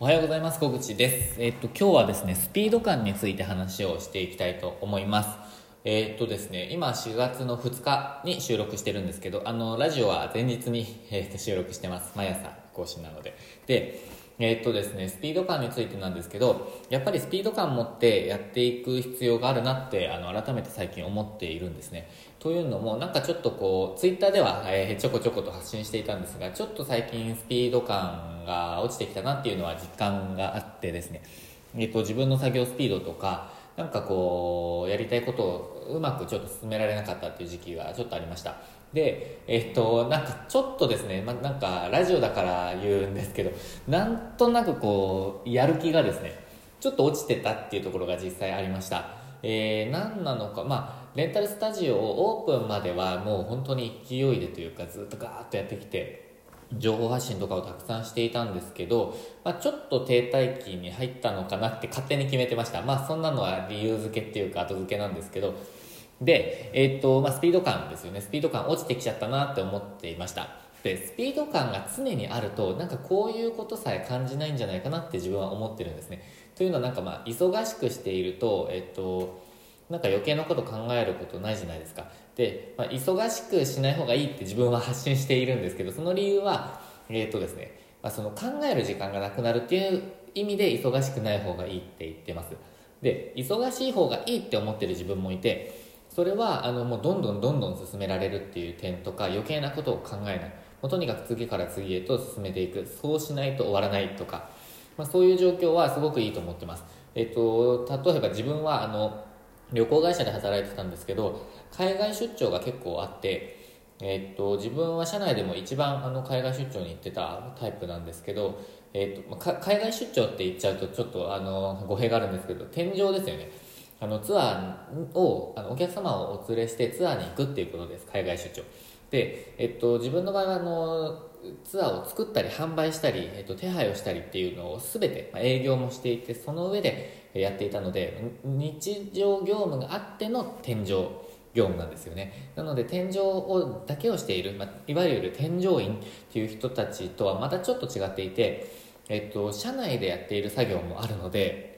おはようございます。小口です。えっと今日はですねスピード感について話をしていきたいと思います。えっとですね今4月の2日に収録してるんですけどあのラジオは前日に、えっと収録してます。毎朝更新なので。でえーっとですね、スピード感についてなんですけど、やっぱりスピード感を持ってやっていく必要があるなってあの改めて最近思っているんですね。というのも、なんかちょっとこう、ツイッターでは、えーちょこちょこと発信していたんですが、ちょっと最近スピード感が落ちてきたなっていうのは実感があってですね、えーっと自分の作業スピードとか、なんかこう、やりたいことをうまくちょっと進められなかったっていう時期がちょっとありました。で、えっと、なんかちょっとですね、ま、なんかラジオだから言うんですけど、なんとなくこう、やる気がですね、ちょっと落ちてたっていうところが実際ありました。えー、何なのか、まあ、レンタルスタジオをオープンまではもう本当に勢いでというかずっとガーッとやってきて、情報発信とかをたくさんしていたんですけど、まあ、ちょっと停滞期に入ったのかなって勝手に決めてました。まあそんなのは理由付けっていうか後付けなんですけど、で、えーっとまあ、スピード感ですよね。スピード感落ちてきちゃったなって思っていました。でスピード感が常にあるとなんかこういうことさえ感じないんじゃないかなって自分は思ってるんですね。というのはなんかまあ忙しくしているとえっとなんか余計なこと考えることないじゃないですか。で、まあ、忙しくしない方がいいって自分は発信しているんですけどその理由はえっとですね、まあ、その考える時間がなくなるっていう意味で忙しくない方がいいって言ってます。で忙しい方がいいって思ってる自分もいてそれはあのもうどんどんどんどん進められるっていう点とか余計なことを考えない。もうとにかく次から次へと進めていく。そうしないと終わらないとか、まあ、そういう状況はすごくいいと思ってます、えっと、例えば自分はあの旅行会社で働いてたんですけど海外出張が結構あってえっと、自分は社内でも一番あの海外出張に行ってたタイプなんですけど、えっと、海外出張って言っちゃうとちょっとあの語弊があるんですけど天井ですよね。あのツアーをあのお客様をお連れしてツアーに行くっていうことです。海外出張。で、えっと、自分の場合はあのツアーを作ったり販売したり、えっと、手配をしたりっていうのを全て、まあ、営業もしていてその上でやっていたので日常業務があっての天井業務なんですよね。なので天井をだけをしている、まあ、いわゆる添乗員っていう人たちとはまたちょっと違っていて、えっと、社内でやっている作業もあるので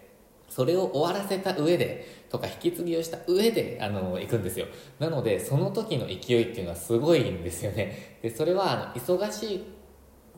それを終わらせた上でとか引き継ぎをした上であの行くんですよ。なのでその時の勢いっていうのはすごいんですよね。でそれはあの忙しい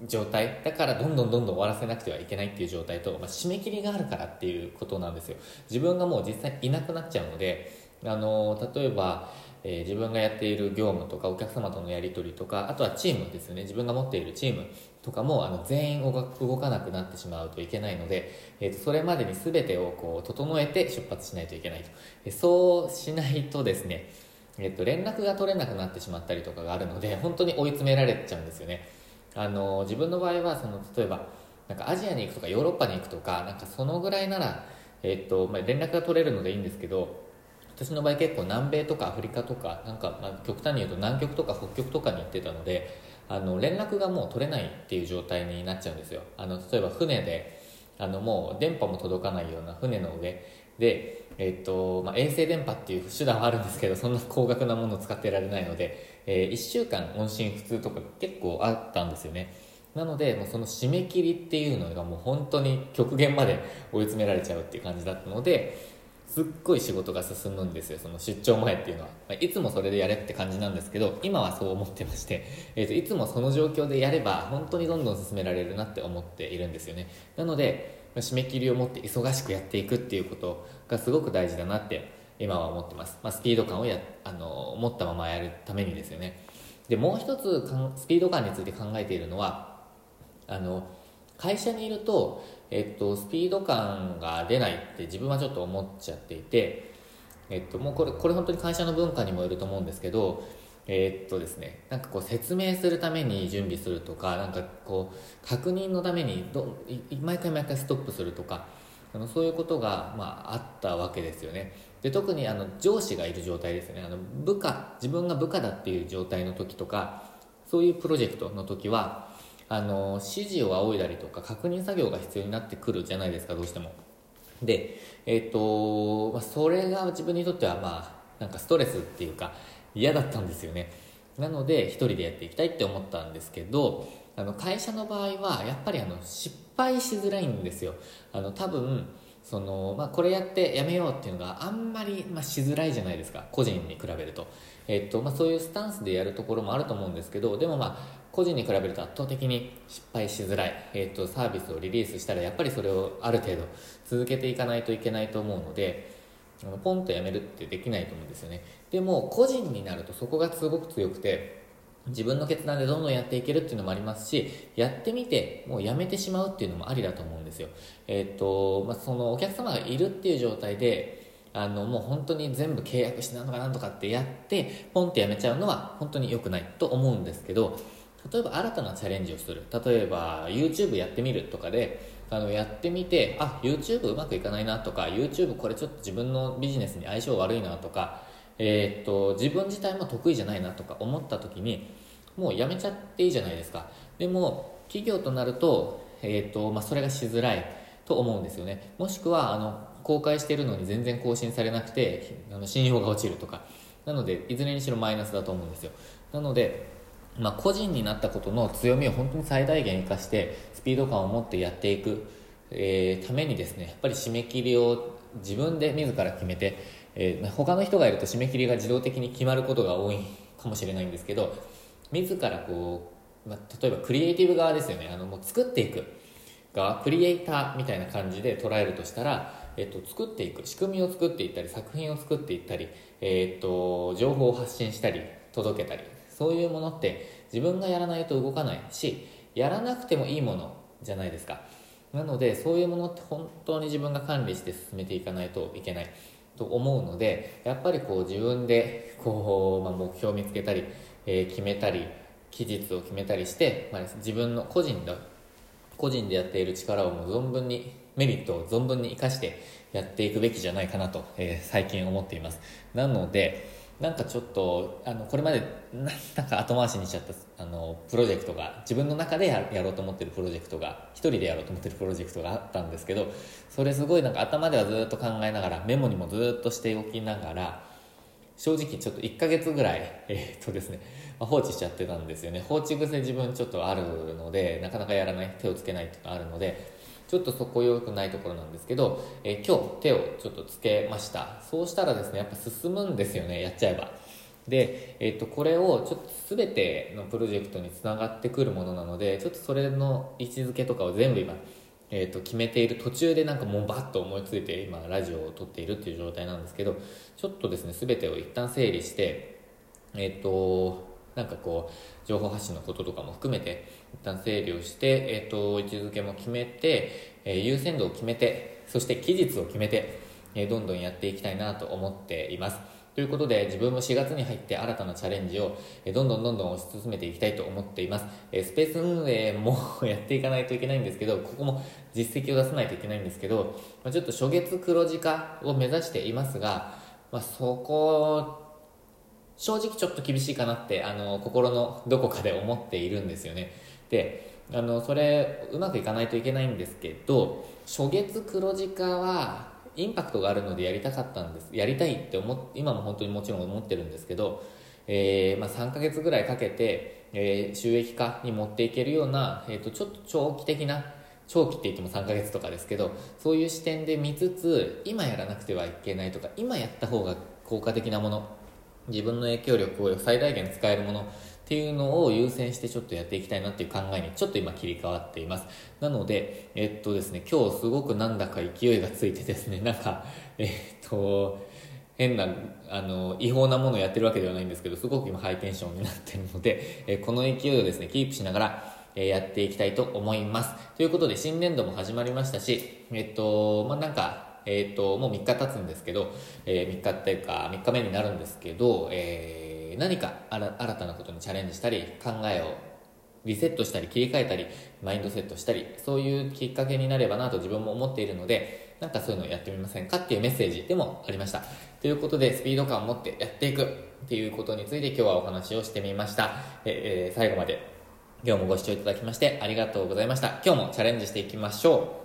状態だからどんどんどんどん終わらせなくてはいけないっていう状態と、まあ、締め切りがあるからっていうことなんですよ。自分がもう実際いなくなっちゃうのであの例えば、えー自分がやっている業務とかお客様とのやり取りとかあとはチームですよね。自分が持っているチームとかもあの全員動かなくなってしまうといけないので、えーとそれまでに全てをこう整えて出発しないといけないと。えそうしないとですね、えーと連絡が取れなくなってしまったりとかがあるので本当に追い詰められちゃうんですよね。あの自分の場合はその例えばなんかアジアに行くとかヨーロッパに行くとかなんかそのぐらいなら、えっとまあ、連絡が取れるのでいいんですけど私の場合結構南米とかアフリカとかなんか、ま、極端に言うと南極とか北極とかに行ってたのであの連絡がもう取れないっていう状態になっちゃうんですよ。あの例えば船であのもう電波も届かないような船の上で、えっとまあ、衛星電波っていう手段はあるんですけどそんな高額なものを使ってられないので、え1週間音信不通とか結構あったんですよね。なのでもうその締め切りっていうのがもう本当に極限まで追い詰められちゃうっていう感じだったのですっごい仕事が進むんですよ。その出張前っていうのは、まいつもそれでやれって感じなんですけど今はそう思ってまして、えー、といつもその状況でやれば本当にどんどん進められるなって思っているんですよね。なので、締め切りを持って忙しくやっていくっていうことがすごく大事だなって今は思ってます、まあ、スピード感をやあの持ったままやるためにですよね。でもう一つスピード感について考えているのはあの会社にいると、えっと、スピード感が出ないって自分はちょっと思っちゃっていて、えっと、もうこれこれ本当に会社の文化にもよると思うんですけどえっとですねなんかこう説明するために準備するとかなんかこう確認のためにど毎回毎回ストップするとかあのそういうことが、まあ、あったわけですよね。で特にあの上司がいる状態ですね。あの部下自分が部下だっていう状態の時とかそういうプロジェクトの時はあの指示を仰いだりとか確認作業が必要になってくるじゃないですかどうしても。でえっ、と、ま、それが自分にとってはまあなんかストレスっていうか嫌だったんですよね。なので一人でやっていきたいって思ったんですけどあの会社の場合はやっぱりあの失敗敗しづらいんですよ。あの多分その、まあ、これやってやめようっていうのがあんまり、まあ、しづらいじゃないですか個人に比べると,、えっとまあ、そういうスタンスでやるところもあると思うんですけどでもまあ個人に比べると圧倒的に失敗しづらい、えっと、サービスをリリースしたらやっぱりそれをある程度続けていかないといけないと思うのでポンとやめるってできないと思うんですよね。でも個人になるとそこがすごく強くて自分の決断でどんどんやっていけるっていうのもありますしやってみてもうやめてしまうっていうのもありだと思うんですよ。えっ、と、まあ、そのお客様がいるっていう状態であのもう本当に全部契約してなんとかなんとかってやってポンってやめちゃうのは本当に良くないと思うんですけど例えば新たなチャレンジをする。例えば YouTube やってみるとかであのやってみてあ YouTube うまくいかないなとか YouTube これちょっと自分のビジネスに相性悪いなとかえー、っと自分自体も得意じゃないなとか思った時にもうやめちゃっていいじゃないですか。でも企業となると,、えーとまあ、それがしづらいと思うんですよね。もしくはあの公開してるのに全然更新されなくてあの信用が落ちるとか。なのでいずれにしろマイナスだと思うんですよ。なので、まあ、個人になったことの強みを本当に最大限生かしてスピード感を持ってやっていく、えー、ためにですねやっぱり締め切りを自分で自ら決めてえー、他の人がいると締め切りが自動的に決まることが多いかもしれないんですけど自らこう、まあ、例えばクリエイティブ側ですよね。あのもう作っていく側クリエイターみたいな感じで捉えるとしたら、えっと、作っていく仕組みを作っていったり作品を作っていったり、えっと、情報を発信したり届けたり。そういうものって自分がやらないと動かないしやらなくてもいいものじゃないですか。なのでそういうものって本当に自分が管理して進めていかないといけないと思うのでやっぱりこう自分でこう、まあ、目標を見つけたり、えー、決めたり期日を決めたりして、まあ、自分の個人の個人でやっている力をもう存分にメリットを存分に生かしてやっていくべきじゃないかなと、えー、最近思っています。なのでなんかちょっとあのこれまで なんか後回しにしちゃったあのプロジェクトが自分の中でやろうと思ってるプロジェクトが一人でやろうと思ってるプロジェクトがあったんですけどそれすごいなんか頭ではずっと考えながらメモにもずっとしておきながら正直ちょっと1ヶ月ぐらい、えー、っとですね、まあ、放置しちゃってたんですよね。放置癖自分ちょっとあるのでなかなかやらない手をつけないっていうのがあるのでちょっとそこ良くないところなんですけど、えー、今日手をちょっとつけました。そうしたらですねやっぱ進むんですよねやっちゃえば。で、えー、とこれをちょっと全てのプロジェクトにつながってくるものなのでちょっとそれの位置づけとかを全部今、えー、と決めている途中でなんかもうバッと思いついて今ラジオを撮っているっていう状態なんですけどちょっとですね全てを一旦整理してえっ、ー、となんかこう情報発信のこととかも含めて一旦整理をして、えーと、位置づけも決めて、えー、優先度を決めてそして期日を決めて、えー、どんどんやっていきたいなと思っています。ということで自分も4月に入って新たなチャレンジをえどんどんどんどん推し進めていきたいと思っています。えスペース運営もやっていかないといけないんですけどここも実績を出さないといけないんですけどまちょっと初月黒字化を目指していますが、まあ、そこ正直ちょっと厳しいかなってあの心のどこかで思っているんですよね。であのそれうまくいかないといけないんですけど初月黒字化はインパクトがあるのでやりたかったんです。やりたいって思今も本当にもちろん思ってるんですけど、えー、まあ、3ヶ月ぐらいかけて、えー、収益化に持っていけるような、えーと、ちょっと長期的な長期って言っても3ヶ月とかですけどそういう視点で見つつ今やらなくてはいけないとか今やった方が効果的なもの自分の影響力を最大限使えるものっていうのを優先してちょっとやっていきたいなっていう考えにちょっと今切り替わっています。なのでえっとですね今日すごくなんだか勢いがついてですねなんか えっと変なあの違法なものをやってるわけではないんですけどすごく今ハイテンションになってるので、えこの勢いをですねキープしながらえやっていきたいと思います。ということで新年度も始まりましたしえっとまあなんかえっともう3日経つんですけど、えー、3日っていうか3日目になるんですけど、えー何か新たなことにチャレンジしたり考えをリセットしたり切り替えたりマインドセットしたりそういうきっかけになればなと自分も思っているのでなんかそういうのをやってみませんかっていうメッセージでもありました。ということでスピード感を持ってやっていく。っていうことについて今日はお話をしてみました。え、えー、最後まで今日もご視聴いただきましてありがとうございました。今日もチャレンジしていきましょう。